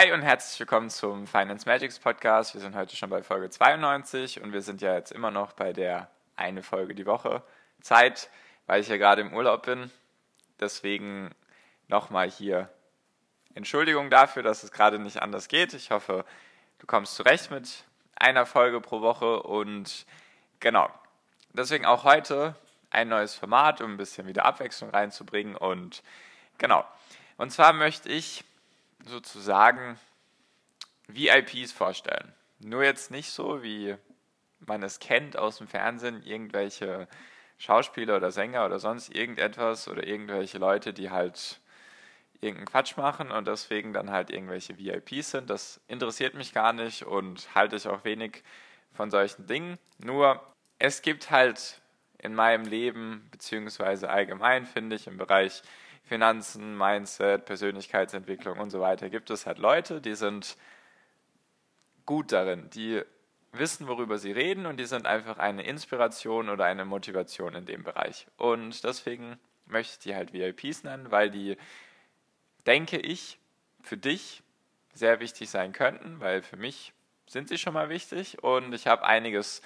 Hi und herzlich willkommen zum Finance Magics Podcast. Wir sind heute schon bei Folge 92 und wir sind ja jetzt immer noch bei der eine Folge die Woche Zeit, weil ich ja gerade im Urlaub bin. Deswegen nochmal hier Entschuldigung dafür, dass es gerade nicht anders geht. Ich hoffe, du kommst zurecht mit einer Folge pro Woche und genau. Deswegen auch heute ein neues Format, um ein bisschen wieder Abwechslung reinzubringen und genau. Und zwar möchte ich sozusagen VIPs vorstellen. Nur jetzt nicht so, wie man es kennt aus dem Fernsehen, irgendwelche Schauspieler oder Sänger oder sonst irgendetwas oder irgendwelche Leute, die halt irgendeinen Quatsch machen und deswegen dann halt irgendwelche VIPs sind. Das interessiert mich gar nicht und halte ich auch wenig von solchen Dingen. Nur es gibt halt in meinem Leben, beziehungsweise allgemein, finde ich, im Bereich Finanzen, Mindset, Persönlichkeitsentwicklung und so weiter, gibt es halt Leute, die sind gut darin, die wissen, worüber sie reden und die sind einfach eine Inspiration oder eine Motivation in dem Bereich. Und deswegen möchte ich die halt VIPs nennen, weil die, denke ich, für dich sehr wichtig sein könnten, weil für mich sind sie schon mal wichtig und ich habe einiges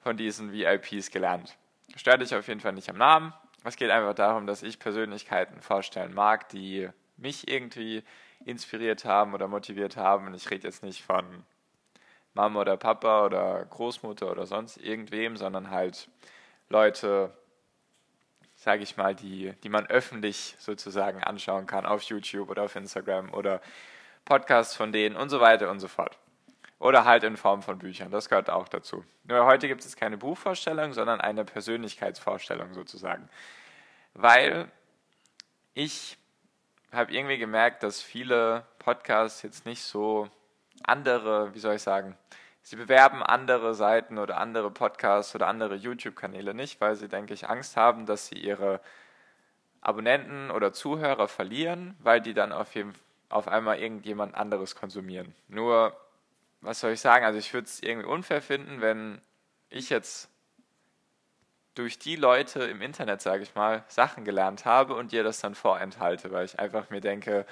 von diesen VIPs gelernt. Stört dich auf jeden Fall nicht am Namen, es geht einfach darum, dass ich Persönlichkeiten vorstellen mag, die mich irgendwie inspiriert haben oder motiviert haben. Und ich rede jetzt nicht von Mama oder Papa oder Großmutter oder sonst irgendwem, sondern halt Leute, sage ich mal, die, die man öffentlich sozusagen anschauen kann auf YouTube oder auf Instagram oder Podcasts von denen und so weiter und so fort. Oder halt in Form von Büchern, das gehört auch dazu. Nur heute gibt es keine Buchvorstellung, sondern eine Persönlichkeitsvorstellung sozusagen. Weil ich habe irgendwie gemerkt, dass viele Podcasts jetzt nicht so andere, wie soll ich sagen, sie bewerben andere Seiten oder andere Podcasts oder andere YouTube-Kanäle nicht, weil sie, denke ich, Angst haben, dass sie ihre Abonnenten oder Zuhörer verlieren, weil die dann auf, jeden, auf einmal irgendjemand anderes konsumieren. Nur was soll ich sagen? Also ich würde es irgendwie unfair finden, wenn ich jetzt durch die Leute im Internet, sage ich mal, Sachen gelernt habe und dir das dann vorenthalte, weil ich einfach mir denke,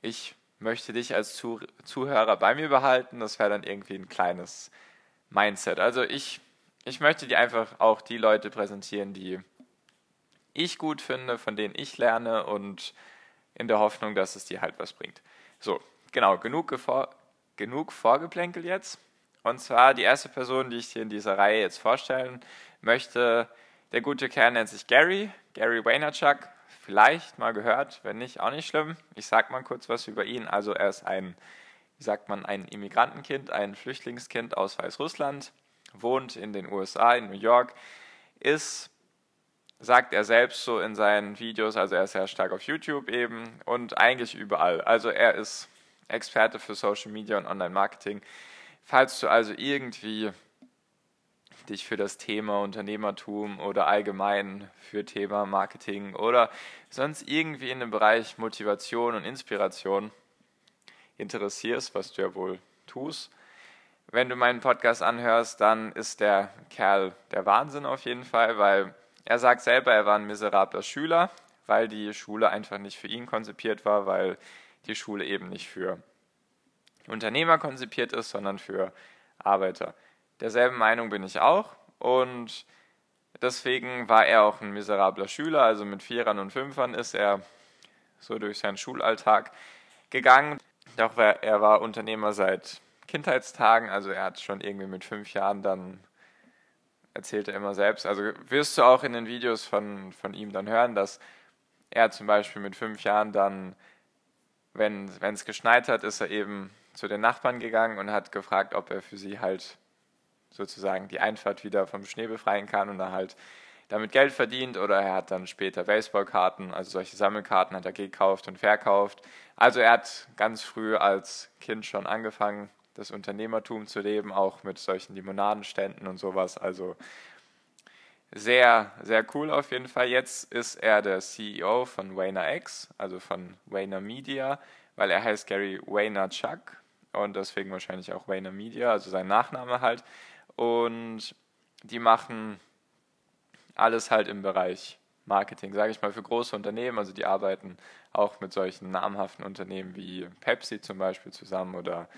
ich möchte dich als Zuhörer bei mir behalten. Das wäre dann irgendwie ein kleines Mindset. Also ich, ich möchte dir einfach auch die Leute präsentieren, die ich gut finde, von denen ich lerne und in der Hoffnung, dass es dir halt was bringt. So, genau, genug genug Vorgeplänkel jetzt. Und zwar die erste Person, die ich dir in dieser Reihe jetzt vorstellen möchte. Der gute Kerl nennt sich Gary, Gary Vaynerchuk. Vielleicht mal gehört, wenn nicht, auch nicht schlimm. Ich sag mal kurz was über ihn. Also er ist ein, wie sagt man, ein Immigrantenkind, ein Flüchtlingskind aus Weißrussland, wohnt in den USA, in New York, ist, sagt er selbst so in seinen Videos, also er ist sehr stark auf YouTube eben und eigentlich überall. Also er ist Experte für Social Media und Online-Marketing. Falls du also irgendwie dich für das Thema Unternehmertum oder allgemein für Thema Marketing oder sonst irgendwie in dem Bereich Motivation und Inspiration interessierst, was du ja wohl tust, wenn du meinen Podcast anhörst, dann ist der Kerl der Wahnsinn auf jeden Fall, weil er sagt selber, er war ein miserabler Schüler, weil die Schule einfach nicht für ihn konzipiert war, weil die Schule eben nicht für Unternehmer konzipiert ist, sondern für Arbeiter. Derselben Meinung bin ich auch und deswegen war er auch ein miserabler Schüler, also mit Vierern und Fünfern ist er so durch seinen Schulalltag gegangen. Doch er war Unternehmer seit Kindheitstagen, also er hat schon irgendwie mit fünf Jahren dann erzählt er immer selbst. Also wirst du auch in den Videos von, von ihm dann hören, dass er zum Beispiel mit fünf Jahren dann wenn es geschneit hat, ist er eben zu den Nachbarn gegangen und hat gefragt, ob er für sie halt sozusagen die Einfahrt wieder vom Schnee befreien kann und da halt damit Geld verdient oder er hat dann später Baseballkarten, also solche Sammelkarten hat er gekauft und verkauft. Also er hat ganz früh als Kind schon angefangen, das Unternehmertum zu leben, auch mit solchen Limonadenständen und sowas. Also sehr, sehr cool auf jeden Fall. Jetzt ist er der CEO von Wayner also von Wayner Media, weil er heißt Gary Vaynerchuk und deswegen wahrscheinlich auch Wayner Media, also sein Nachname halt. Und die machen alles halt im Bereich Marketing, sage ich mal, für große Unternehmen. Also die arbeiten auch mit solchen namhaften Unternehmen wie Pepsi zum Beispiel zusammen oder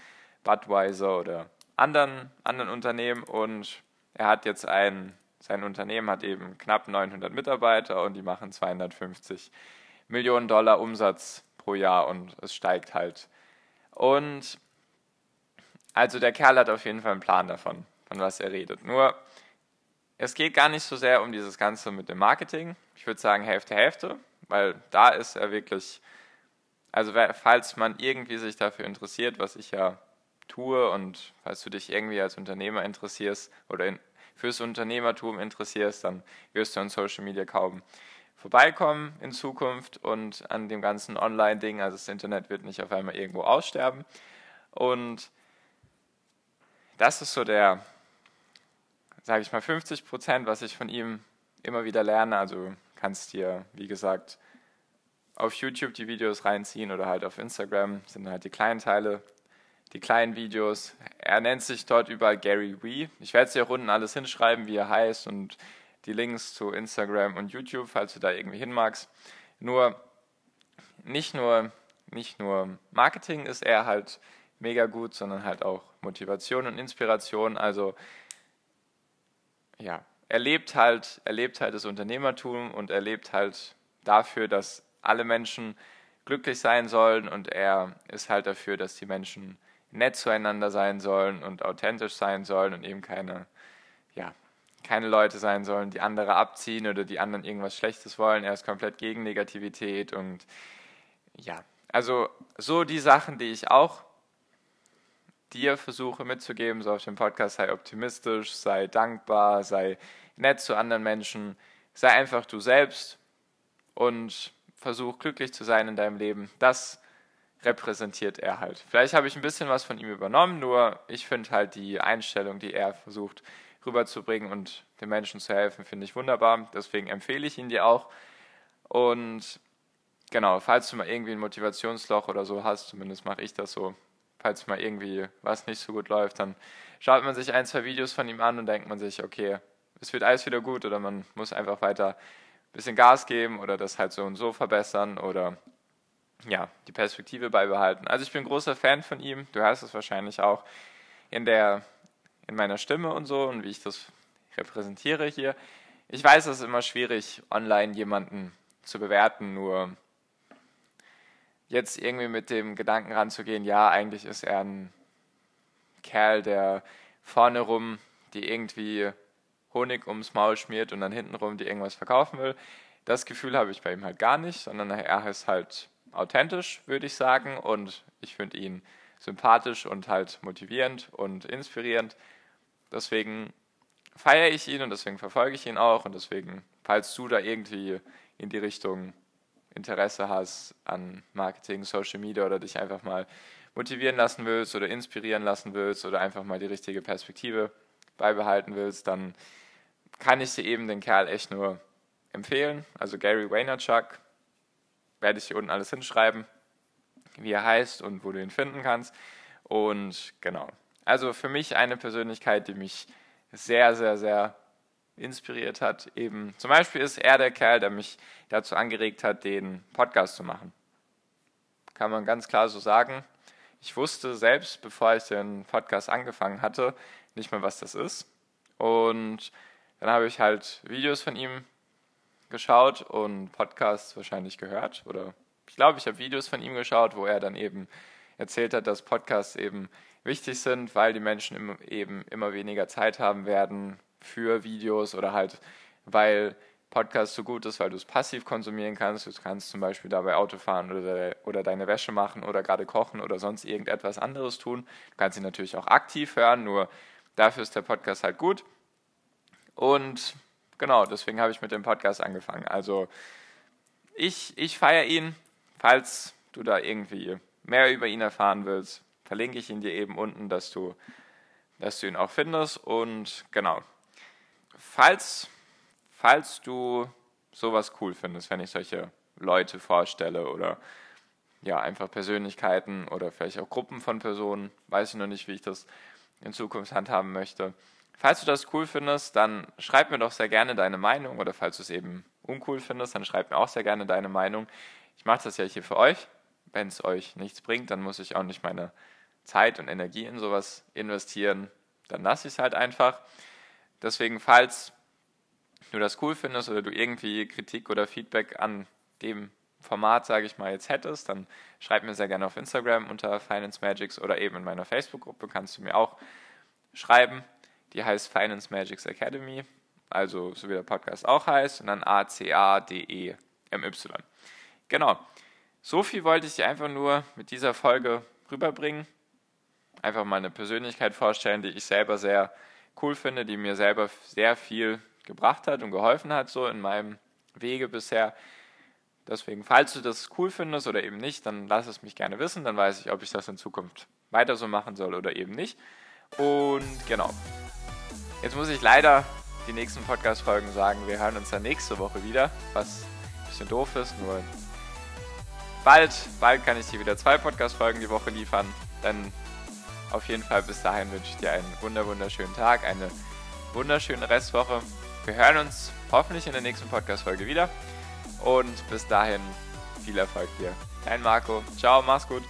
Budweiser oder anderen, anderen Unternehmen. Und er hat jetzt ein, sein Unternehmen hat eben knapp 900 Mitarbeiter und die machen 250 Millionen Dollar Umsatz pro Jahr und es steigt halt. Und also der Kerl hat auf jeden Fall einen Plan davon, von was er redet. Nur es geht gar nicht so sehr um dieses Ganze mit dem Marketing. Ich würde sagen Hälfte, Hälfte, weil da ist er wirklich, also falls man irgendwie sich dafür interessiert, was ich ja tue und falls du dich irgendwie als Unternehmer interessierst oder in, fürs Unternehmertum interessierst, dann wirst du an Social Media kaum vorbeikommen in Zukunft und an dem ganzen Online-Ding. Also das Internet wird nicht auf einmal irgendwo aussterben. Und das ist so der, sage ich mal, 50 Prozent, was ich von ihm immer wieder lerne. Also kannst dir, wie gesagt, auf YouTube die Videos reinziehen oder halt auf Instagram sind halt die kleinen Teile, die kleinen Videos. Er nennt sich dort überall Gary Wee. Ich werde es auch unten alles hinschreiben, wie er heißt und die Links zu Instagram und YouTube, falls du da irgendwie hin magst. Nur nicht nur nicht nur Marketing ist er halt mega gut, sondern halt auch Motivation und Inspiration. Also ja, er lebt halt, er lebt halt das Unternehmertum und er lebt halt dafür, dass alle Menschen glücklich sein sollen und er ist halt dafür, dass die Menschen nett zueinander sein sollen und authentisch sein sollen und eben keine, ja, keine Leute sein sollen, die andere abziehen oder die anderen irgendwas Schlechtes wollen. Er ist komplett gegen Negativität und ja, also so die Sachen, die ich auch dir versuche mitzugeben, so auf dem Podcast, sei optimistisch, sei dankbar, sei nett zu anderen Menschen, sei einfach du selbst und versuch glücklich zu sein in deinem Leben. Das repräsentiert er halt. Vielleicht habe ich ein bisschen was von ihm übernommen, nur ich finde halt die Einstellung, die er versucht rüberzubringen und den Menschen zu helfen, finde ich wunderbar. Deswegen empfehle ich ihn dir auch. Und genau, falls du mal irgendwie ein Motivationsloch oder so hast, zumindest mache ich das so, falls mal irgendwie was nicht so gut läuft, dann schaut man sich ein, zwei Videos von ihm an und denkt man sich, okay, es wird alles wieder gut oder man muss einfach weiter ein bisschen Gas geben oder das halt so und so verbessern oder ja, die Perspektive beibehalten. Also ich bin großer Fan von ihm, du hörst es wahrscheinlich auch in der in meiner Stimme und so und wie ich das repräsentiere hier. Ich weiß, es ist immer schwierig, online jemanden zu bewerten, nur jetzt irgendwie mit dem Gedanken ranzugehen, ja, eigentlich ist er ein Kerl, der vorne rum die irgendwie Honig ums Maul schmiert und dann hinten rum die irgendwas verkaufen will. Das Gefühl habe ich bei ihm halt gar nicht, sondern er ist halt authentisch, würde ich sagen, und ich finde ihn sympathisch und halt motivierend und inspirierend. Deswegen feiere ich ihn und deswegen verfolge ich ihn auch und deswegen, falls du da irgendwie in die Richtung Interesse hast an Marketing, Social Media oder dich einfach mal motivieren lassen willst oder inspirieren lassen willst oder einfach mal die richtige Perspektive beibehalten willst, dann kann ich dir eben den Kerl echt nur empfehlen. Also Gary Vaynerchuk, werde ich hier unten alles hinschreiben, wie er heißt und wo du ihn finden kannst. Und genau. Also für mich eine Persönlichkeit, die mich sehr, sehr, sehr inspiriert hat. Eben zum Beispiel ist er der Kerl, der mich dazu angeregt hat, den Podcast zu machen. Kann man ganz klar so sagen. Ich wusste selbst, bevor ich den Podcast angefangen hatte, nicht mehr, was das ist. Und dann habe ich halt Videos von ihm geschaut und Podcasts wahrscheinlich gehört. Oder ich glaube, ich habe Videos von ihm geschaut, wo er dann eben erzählt hat, dass Podcasts eben wichtig sind, weil die Menschen eben immer weniger Zeit haben werden für Videos oder halt, weil Podcast so gut ist, weil du es passiv konsumieren kannst. Du kannst zum Beispiel dabei Auto fahren oder, oder deine Wäsche machen oder gerade kochen oder sonst irgendetwas anderes tun. Du kannst ihn natürlich auch aktiv hören, nur dafür ist der Podcast halt gut. Und genau, deswegen habe ich mit dem Podcast angefangen. Also ich, ich feiere ihn. Falls du da irgendwie mehr über ihn erfahren willst, verlinke ich ihn dir eben unten, dass du, dass du ihn auch findest. Und genau, falls, falls du sowas cool findest, wenn ich solche Leute vorstelle oder ja, einfach Persönlichkeiten oder vielleicht auch Gruppen von Personen, weiß ich noch nicht, wie ich das in Zukunft handhaben möchte. Falls du das cool findest, dann schreib mir doch sehr gerne deine Meinung oder falls du es eben uncool findest, dann schreib mir auch sehr gerne deine Meinung. Ich mache das ja hier für euch. Wenn es euch nichts bringt, dann muss ich auch nicht meine Zeit und Energie in sowas investieren. Dann lasse ich es halt einfach. Deswegen, falls du das cool findest oder du irgendwie Kritik oder Feedback an dem Format, sage ich mal, jetzt hättest, dann schreib mir sehr gerne auf Instagram unter Finance Magics oder eben in meiner Facebook-Gruppe kannst du mir auch schreiben. Die heißt Finance Magics Academy, also so wie der Podcast auch heißt, und dann A-C-A-D-E-M-Y. Genau. So viel wollte ich dir einfach nur mit dieser Folge rüberbringen. Einfach mal eine Persönlichkeit vorstellen, die ich selber sehr cool finde, die mir selber sehr viel gebracht hat und geholfen hat, so in meinem Wege bisher. Deswegen, falls du das cool findest oder eben nicht, dann lass es mich gerne wissen. Dann weiß ich, ob ich das in Zukunft weiter so machen soll oder eben nicht. Und genau. Jetzt muss ich leider die nächsten Podcast-Folgen sagen. Wir hören uns dann nächste Woche wieder, was ein bisschen doof ist. Nur bald, bald kann ich dir wieder zwei Podcast-Folgen die Woche liefern. Dann auf jeden Fall bis dahin wünsche ich dir einen wunderschönen Tag, eine wunderschöne Restwoche. Wir hören uns hoffentlich in der nächsten Podcast-Folge wieder. Und bis dahin viel Erfolg dir. Dein Marco. Ciao, mach's gut.